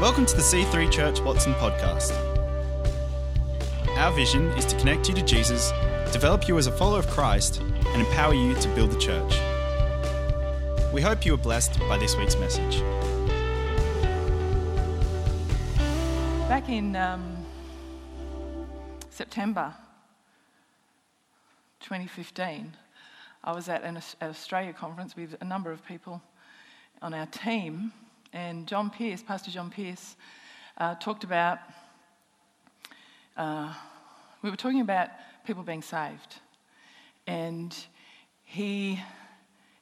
Welcome to the C3 Church Watson podcast. Our vision is to connect you to Jesus, develop you as a follower of Christ, and empower you to build the church. We hope you are blessed by this week's message. Back in um, September 2015, I was at an Australia conference with a number of people on our team, and John Pierce, Pastor John Pierce, uh, talked about. Uh, we were talking about people being saved, and he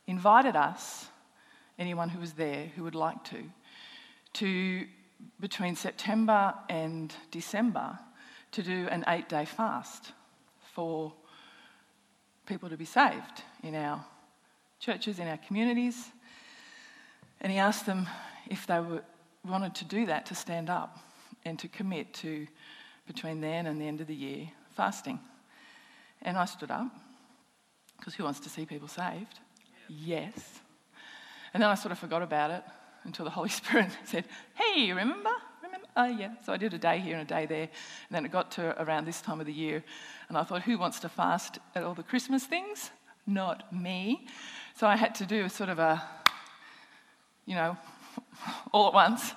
invited us, anyone who was there who would like to, to between September and December to do an eight day fast for people to be saved in our churches, in our communities. And he asked them if they were, wanted to do that, to stand up and to commit to, between then and the end of the year, fasting. And I stood up, because who wants to see people saved? Yes. And then I sort of forgot about it until the Holy Spirit said, Hey, remember? Remember? Oh, yeah. So I did a day here and a day there. And then it got to around this time of the year. And I thought, who wants to fast at all the Christmas things? Not me. So I had to do a sort of a, you know, all at once.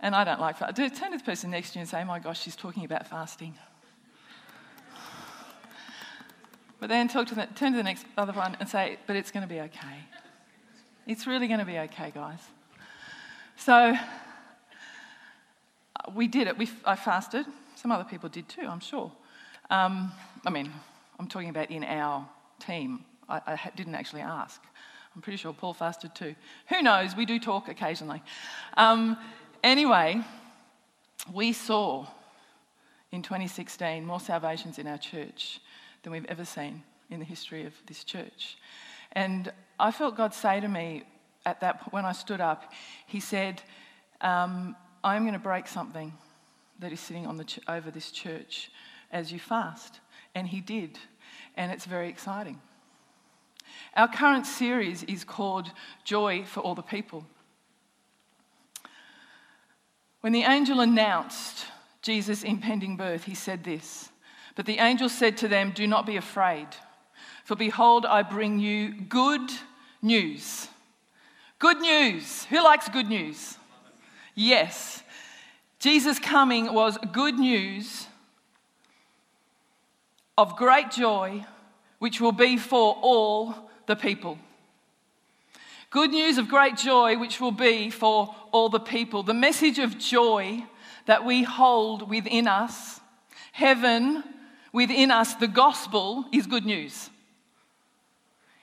And I don't like fast. Turn to the person next to you and say, oh my gosh, she's talking about fasting. But then talk to the, turn to the next other one and say, but it's going to be okay. It's really going to be okay, guys. So we did it. We, I fasted. Some other people did too, I'm sure. Um, I mean, I'm talking about in our team. I, I didn't actually ask. I'm pretty sure Paul fasted too. Who knows? We do talk occasionally. Um, anyway, we saw in 2016 more salvations in our church than we've ever seen in the history of this church. And I felt God say to me at that when I stood up, He said, um, "I'm going to break something that is sitting on the ch- over this church as you fast," and He did, and it's very exciting. Our current series is called "Joy for All the People." When the angel announced Jesus' impending birth, he said this. But the angel said to them, Do not be afraid, for behold, I bring you good news. Good news. Who likes good news? Yes. Jesus' coming was good news of great joy, which will be for all the people. Good news of great joy, which will be for all the people. The message of joy that we hold within us, heaven within us, the gospel is good news.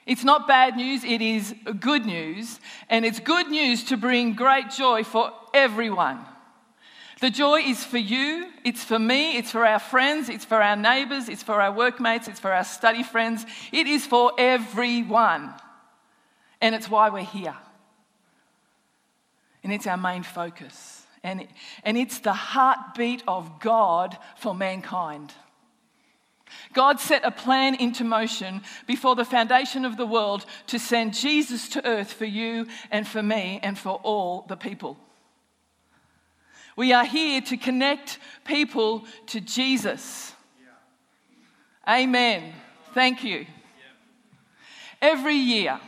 It's not bad news, it is good news. And it's good news to bring great joy for everyone. The joy is for you, it's for me, it's for our friends, it's for our neighbours, it's for our workmates, it's for our study friends. It is for everyone. And it's why we're here. And it's our main focus. And, and it's the heartbeat of God for mankind. God set a plan into motion before the foundation of the world to send Jesus to earth for you and for me and for all the people. We are here to connect people to Jesus. Amen. Thank you. Every year,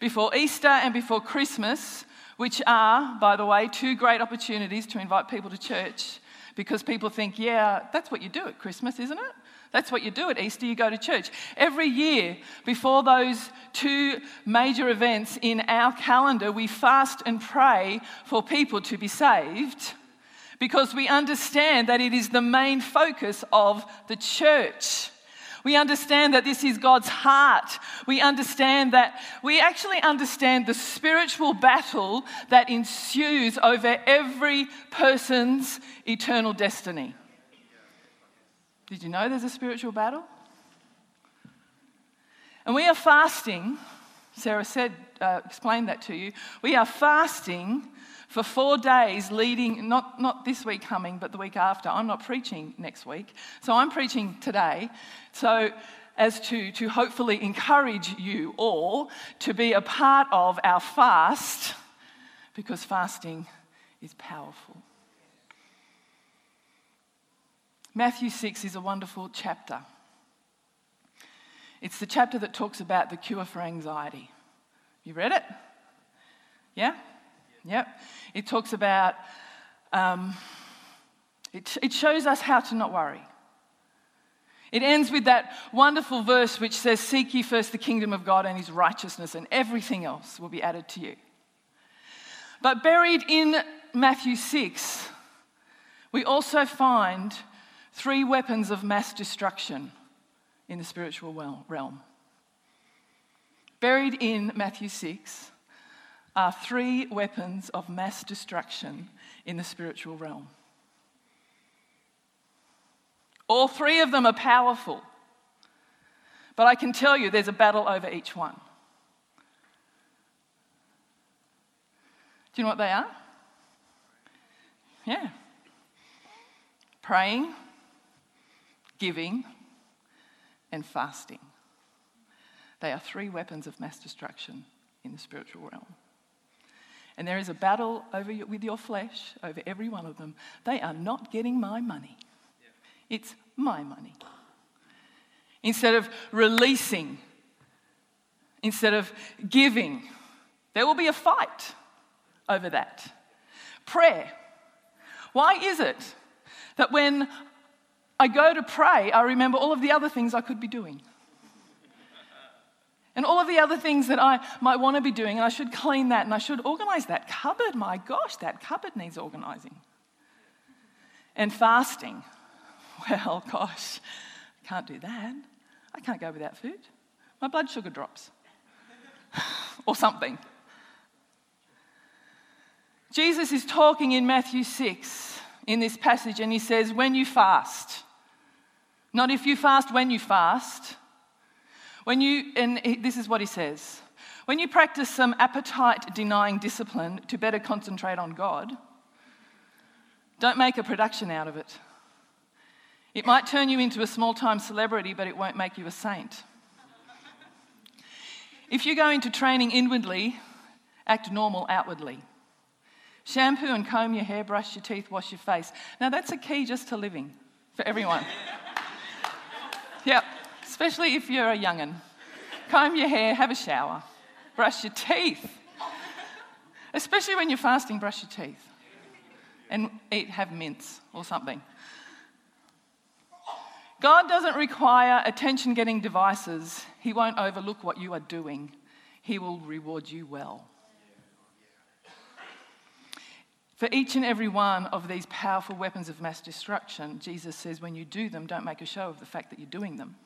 before Easter and before Christmas, which are, by the way, two great opportunities to invite people to church because people think, yeah, that's what you do at Christmas, isn't it? That's what you do at Easter, you go to church. Every year, before those two major events in our calendar, we fast and pray for people to be saved because we understand that it is the main focus of the church. We understand that this is God's heart. We understand that we actually understand the spiritual battle that ensues over every person's eternal destiny. Did you know there's a spiritual battle? And we are fasting, Sarah said, uh, explained that to you. We are fasting for four days leading, not, not this week coming, but the week after. I'm not preaching next week, so I'm preaching today. So, as to, to hopefully encourage you all to be a part of our fast because fasting is powerful. Matthew 6 is a wonderful chapter. It's the chapter that talks about the cure for anxiety. You read it? Yeah? Yep. It talks about, um, it, it shows us how to not worry. It ends with that wonderful verse which says, Seek ye first the kingdom of God and his righteousness, and everything else will be added to you. But buried in Matthew 6, we also find three weapons of mass destruction in the spiritual realm. Buried in Matthew 6 are three weapons of mass destruction in the spiritual realm. All three of them are powerful, but I can tell you there's a battle over each one. Do you know what they are? Yeah. Praying, giving, and fasting. They are three weapons of mass destruction in the spiritual realm. And there is a battle over your, with your flesh over every one of them. They are not getting my money, it's my money. Instead of releasing, instead of giving, there will be a fight over that. Prayer. Why is it that when I go to pray, I remember all of the other things I could be doing? And all of the other things that I might want to be doing, and I should clean that and I should organize that cupboard. My gosh, that cupboard needs organizing. And fasting. Well, gosh, I can't do that. I can't go without food. My blood sugar drops. or something. Jesus is talking in Matthew 6 in this passage, and he says, When you fast, not if you fast, when you fast. When you, and this is what he says when you practice some appetite denying discipline to better concentrate on God, don't make a production out of it. It might turn you into a small time celebrity, but it won't make you a saint. If you go into training inwardly, act normal outwardly. Shampoo and comb your hair, brush your teeth, wash your face. Now, that's a key just to living for everyone. yep, especially if you're a young'un. Comb your hair, have a shower, brush your teeth. Especially when you're fasting, brush your teeth. And eat, have mints or something. God doesn't require attention getting devices. He won't overlook what you are doing, He will reward you well. For each and every one of these powerful weapons of mass destruction, Jesus says, when you do them, don't make a show of the fact that you're doing them.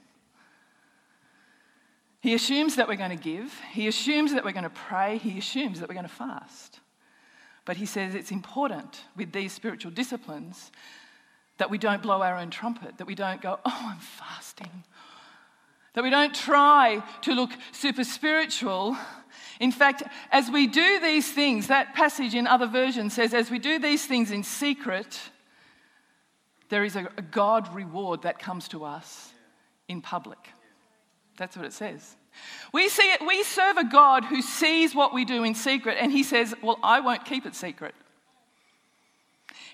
He assumes that we're going to give, he assumes that we're going to pray, he assumes that we're going to fast. But he says it's important with these spiritual disciplines that we don't blow our own trumpet, that we don't go, oh, I'm fasting. That we don't try to look super spiritual in fact, as we do these things, that passage in other versions says, as we do these things in secret, there is a, God reward that comes to us in public. That's what it says. We, see it, we serve a God who sees what we do in secret, and He says, Well, I won't keep it secret.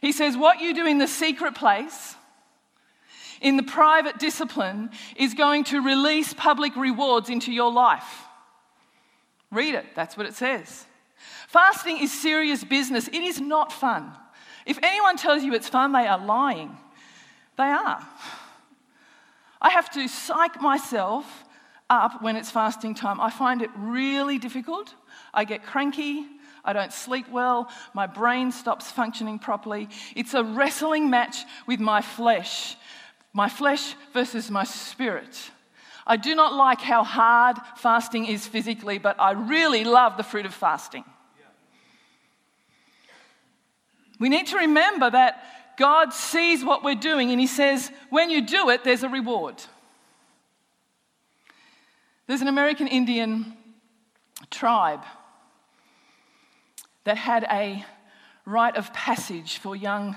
He says, What you do in the secret place, in the private discipline, is going to release public rewards into your life. Read it, that's what it says. Fasting is serious business, it is not fun. If anyone tells you it's fun, they are lying. They are. I have to psych myself up when it's fasting time. I find it really difficult. I get cranky. I don't sleep well. My brain stops functioning properly. It's a wrestling match with my flesh, my flesh versus my spirit. I do not like how hard fasting is physically, but I really love the fruit of fasting. We need to remember that God sees what we're doing and He says, when you do it, there's a reward. There's an American Indian tribe that had a rite of passage for young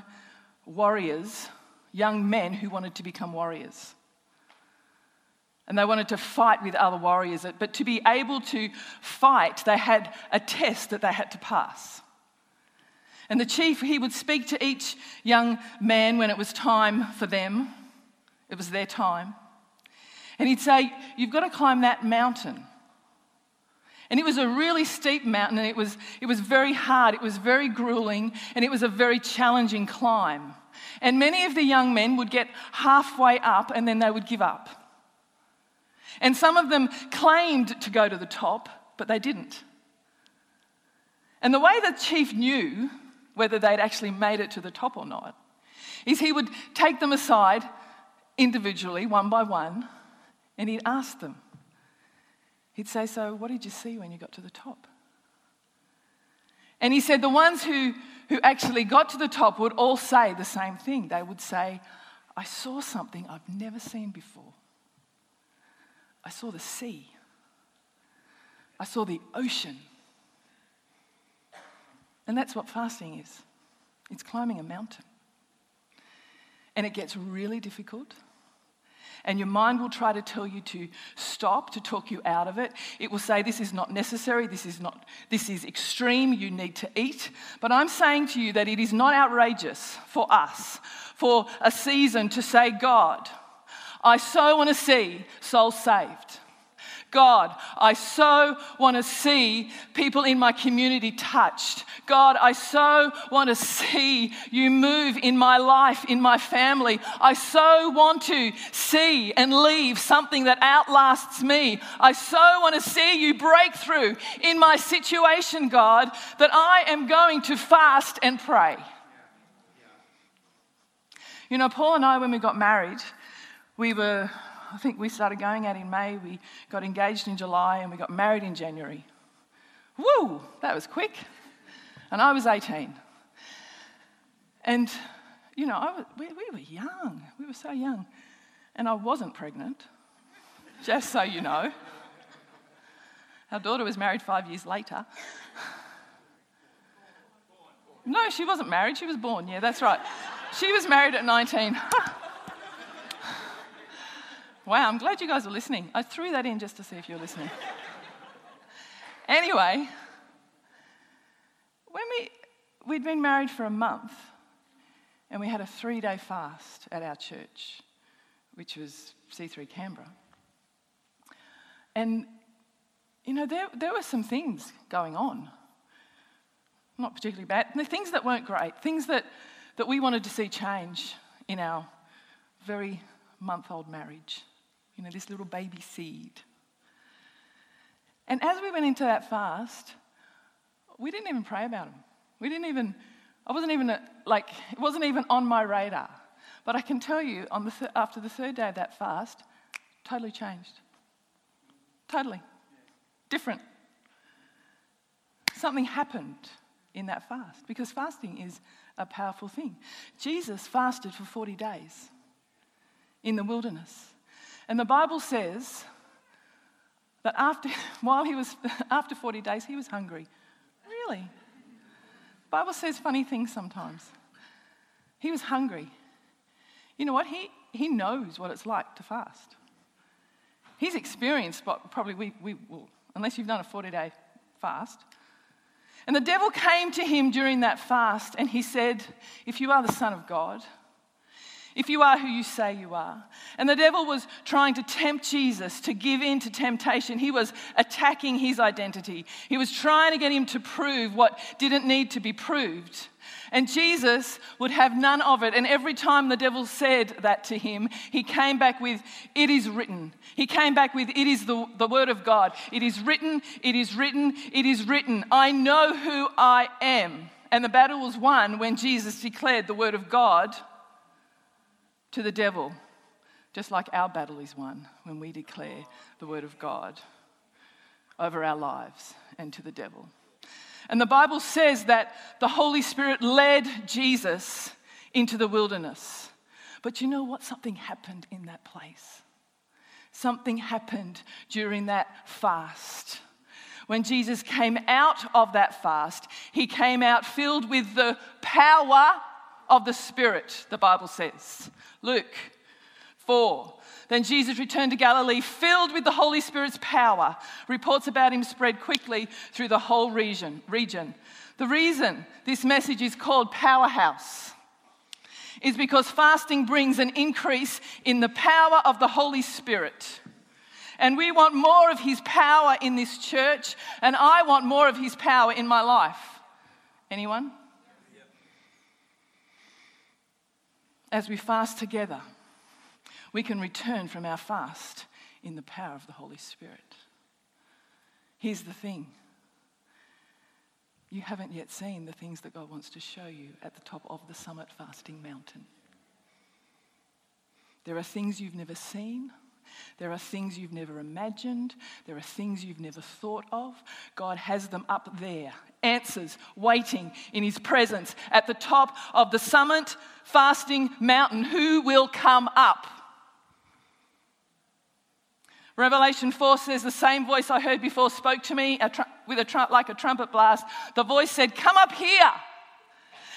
warriors, young men who wanted to become warriors and they wanted to fight with other warriors. But to be able to fight, they had a test that they had to pass. And the chief, he would speak to each young man when it was time for them, it was their time. And he'd say, You've got to climb that mountain. And it was a really steep mountain, and it was, it was very hard, it was very grueling, and it was a very challenging climb. And many of the young men would get halfway up and then they would give up. And some of them claimed to go to the top, but they didn't. And the way the chief knew whether they'd actually made it to the top or not is he would take them aside individually, one by one, and he'd ask them. He'd say, So, what did you see when you got to the top? And he said, The ones who, who actually got to the top would all say the same thing. They would say, I saw something I've never seen before. I saw the sea. I saw the ocean. And that's what fasting is it's climbing a mountain. And it gets really difficult. And your mind will try to tell you to stop, to talk you out of it. It will say, This is not necessary, this is, not, this is extreme, you need to eat. But I'm saying to you that it is not outrageous for us, for a season to say, God, I so want to see souls saved. God, I so want to see people in my community touched. God, I so want to see you move in my life, in my family. I so want to see and leave something that outlasts me. I so want to see you break through in my situation, God, that I am going to fast and pray. You know, Paul and I, when we got married, we were I think we started going out in May, we got engaged in July, and we got married in January. Woo, that was quick. And I was 18. And, you know, was, we, we were young. We were so young. And I wasn't pregnant, just so you know. Our daughter was married five years later. No, she wasn't married. She was born. Yeah, that's right. She was married at 19. Wow, I'm glad you guys are listening. I threw that in just to see if you're listening. anyway, when we, we'd been married for a month and we had a three day fast at our church, which was C3 Canberra. And, you know, there, there were some things going on. Not particularly bad. The things that weren't great, things that, that we wanted to see change in our very month old marriage you know, this little baby seed. And as we went into that fast, we didn't even pray about him. We didn't even, I wasn't even, uh, like, it wasn't even on my radar. But I can tell you, on the th- after the third day of that fast, totally changed. Totally. Different. Something happened in that fast because fasting is a powerful thing. Jesus fasted for 40 days in the wilderness. And the Bible says that after, while he was, after 40 days, he was hungry. Really? The Bible says funny things sometimes. He was hungry. You know what? He, he knows what it's like to fast. He's experienced what probably we, we will, unless you've done a 40 day fast. And the devil came to him during that fast and he said, If you are the Son of God, if you are who you say you are. And the devil was trying to tempt Jesus to give in to temptation. He was attacking his identity. He was trying to get him to prove what didn't need to be proved. And Jesus would have none of it. And every time the devil said that to him, he came back with, It is written. He came back with, It is the, the word of God. It is written, it is written, it is written. I know who I am. And the battle was won when Jesus declared the word of God to the devil, just like our battle is won when we declare the word of God over our lives and to the devil. And the Bible says that the Holy Spirit led Jesus into the wilderness. But you know what? Something happened in that place. Something happened during that fast. When Jesus came out of that fast, he came out filled with the power of the Spirit, the Bible says. Luke 4. Then Jesus returned to Galilee, filled with the Holy Spirit's power. Reports about him spread quickly through the whole region. region. The reason this message is called Powerhouse is because fasting brings an increase in the power of the Holy Spirit. And we want more of his power in this church, and I want more of his power in my life. Anyone? As we fast together, we can return from our fast in the power of the Holy Spirit. Here's the thing you haven't yet seen the things that God wants to show you at the top of the summit fasting mountain. There are things you've never seen. There are things you've never imagined. There are things you've never thought of. God has them up there, answers waiting in His presence at the top of the summit fasting mountain. Who will come up? Revelation 4 says, The same voice I heard before spoke to me a tr- with a tr- like a trumpet blast. The voice said, Come up here,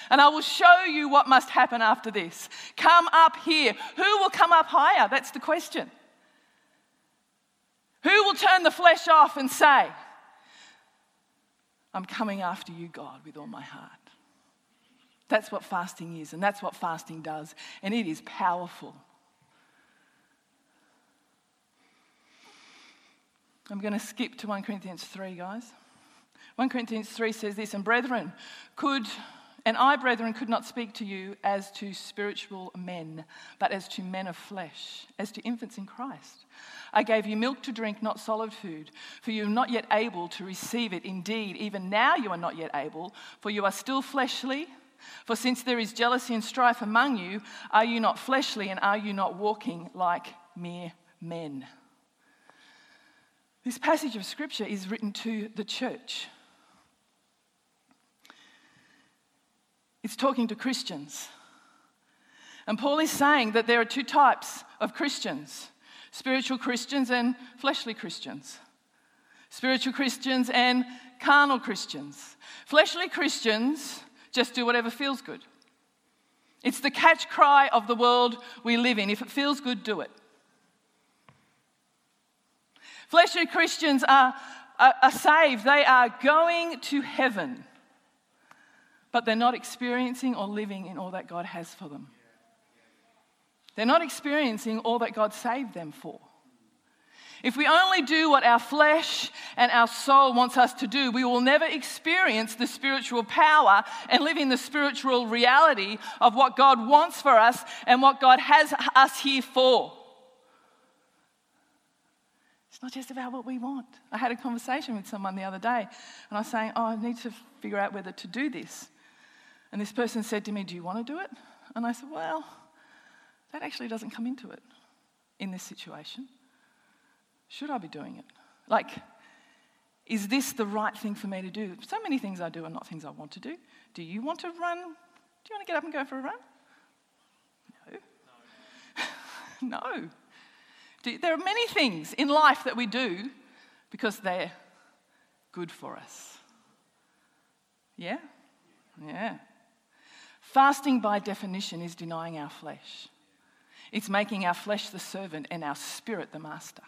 and I will show you what must happen after this. Come up here. Who will come up higher? That's the question. Who will turn the flesh off and say, I'm coming after you, God, with all my heart? That's what fasting is, and that's what fasting does, and it is powerful. I'm going to skip to 1 Corinthians 3, guys. 1 Corinthians 3 says this, and brethren, could, and I, brethren, could not speak to you as to spiritual men, but as to men of flesh, as to infants in Christ. I gave you milk to drink, not solid food, for you are not yet able to receive it. Indeed, even now you are not yet able, for you are still fleshly. For since there is jealousy and strife among you, are you not fleshly and are you not walking like mere men? This passage of scripture is written to the church. It's talking to Christians. And Paul is saying that there are two types of Christians spiritual Christians and fleshly Christians, spiritual Christians and carnal Christians. Fleshly Christians just do whatever feels good. It's the catch cry of the world we live in. If it feels good, do it. Fleshly Christians are, are, are saved, they are going to heaven, but they're not experiencing or living in all that God has for them. They're not experiencing all that God saved them for. If we only do what our flesh and our soul wants us to do, we will never experience the spiritual power and live in the spiritual reality of what God wants for us and what God has us here for. It's not just about what we want. I had a conversation with someone the other day, and I was saying, Oh, I need to figure out whether to do this. And this person said to me, Do you want to do it? And I said, Well, that actually doesn't come into it in this situation. Should I be doing it? Like, is this the right thing for me to do? So many things I do are not things I want to do. Do you want to run? Do you want to get up and go for a run? No. no. There are many things in life that we do because they're good for us. Yeah? Yeah. Fasting, by definition, is denying our flesh. It's making our flesh the servant and our spirit the master.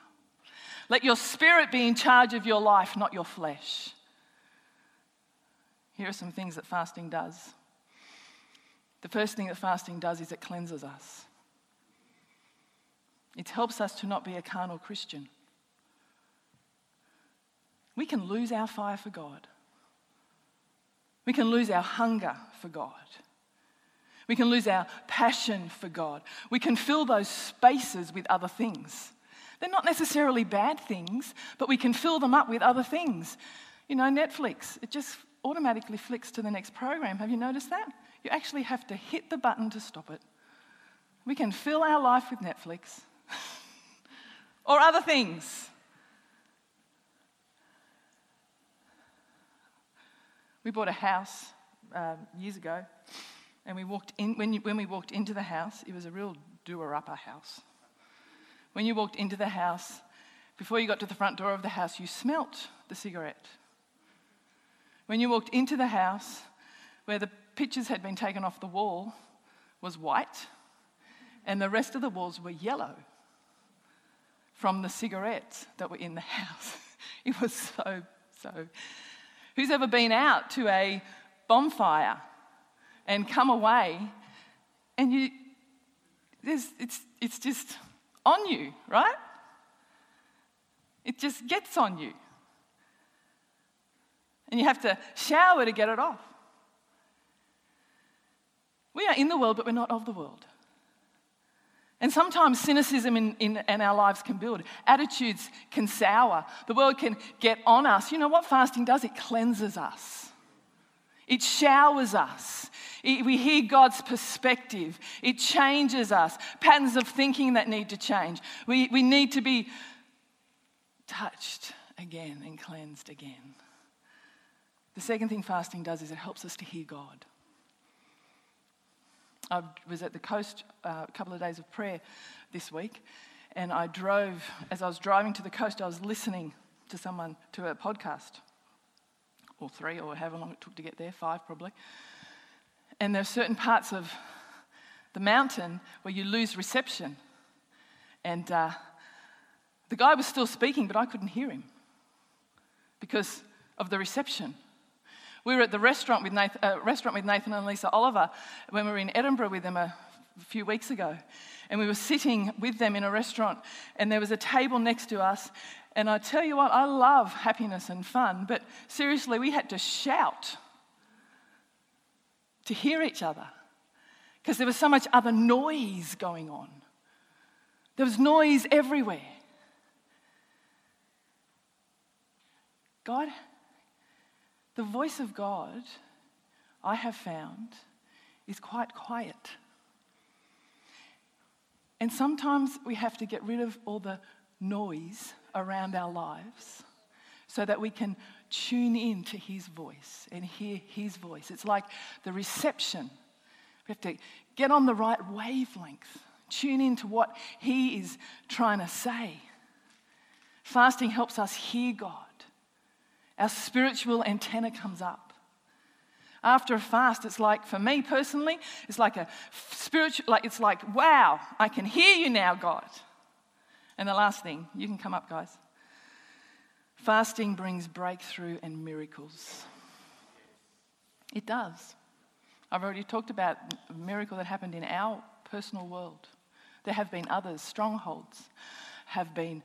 Let your spirit be in charge of your life, not your flesh. Here are some things that fasting does. The first thing that fasting does is it cleanses us. It helps us to not be a carnal Christian. We can lose our fire for God. We can lose our hunger for God. We can lose our passion for God. We can fill those spaces with other things. They're not necessarily bad things, but we can fill them up with other things. You know, Netflix, it just automatically flicks to the next program. Have you noticed that? You actually have to hit the button to stop it. We can fill our life with Netflix or other things. We bought a house um, years ago, and we walked in. When, you, when we walked into the house, it was a real doer-upper house. When you walked into the house, before you got to the front door of the house, you smelt the cigarette. When you walked into the house, where the pictures had been taken off the wall, was white, and the rest of the walls were yellow. from the cigarettes that were in the house. It was so, so. Who's ever been out to a bonfire and come away and you, it's, it's just on you, right? It just gets on you. And you have to shower to get it off. We are in the world, but we're not of the world. And sometimes cynicism in, in, in, our lives can build. Attitudes can sour. The world can get on us. You know what fasting does? It cleanses us, it showers us. We hear God's perspective, it changes us. Patterns of thinking that need to change. We, we need to be touched again and cleansed again. The second thing fasting does is it helps us to hear God. I was at the coast uh, a couple of days of prayer this week, and I drove, as I was driving to the coast, I was listening to someone, to a podcast, or three, or however long it took to get there, five probably. And there are certain parts of the mountain where you lose reception. And uh, the guy was still speaking, but I couldn't hear him because of the reception. We were at the restaurant with, Nathan, uh, restaurant with Nathan and Lisa Oliver when we were in Edinburgh with them a few weeks ago. And we were sitting with them in a restaurant, and there was a table next to us. And I tell you what, I love happiness and fun, but seriously, we had to shout to hear each other because there was so much other noise going on. There was noise everywhere. God the voice of God, I have found, is quite quiet. And sometimes we have to get rid of all the noise around our lives so that we can tune in to His voice and hear His voice. It's like the reception. We have to get on the right wavelength, tune in to what He is trying to say. Fasting helps us hear God our spiritual antenna comes up. After a fast, it's like, for me personally, it's like a spiritual, like, it's like, wow, I can hear you now, God. And the last thing, you can come up, guys. Fasting brings breakthrough and miracles. It does. I've already talked about a miracle that happened in our personal world. There have been others, strongholds have been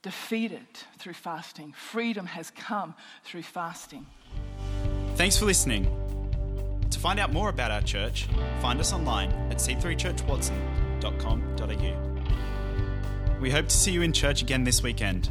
defeated through fasting. Freedom has come through fasting. Thanks for listening. To find out more about our church, find us online at c3churchwatson.com.au. We hope to see you in church again this weekend.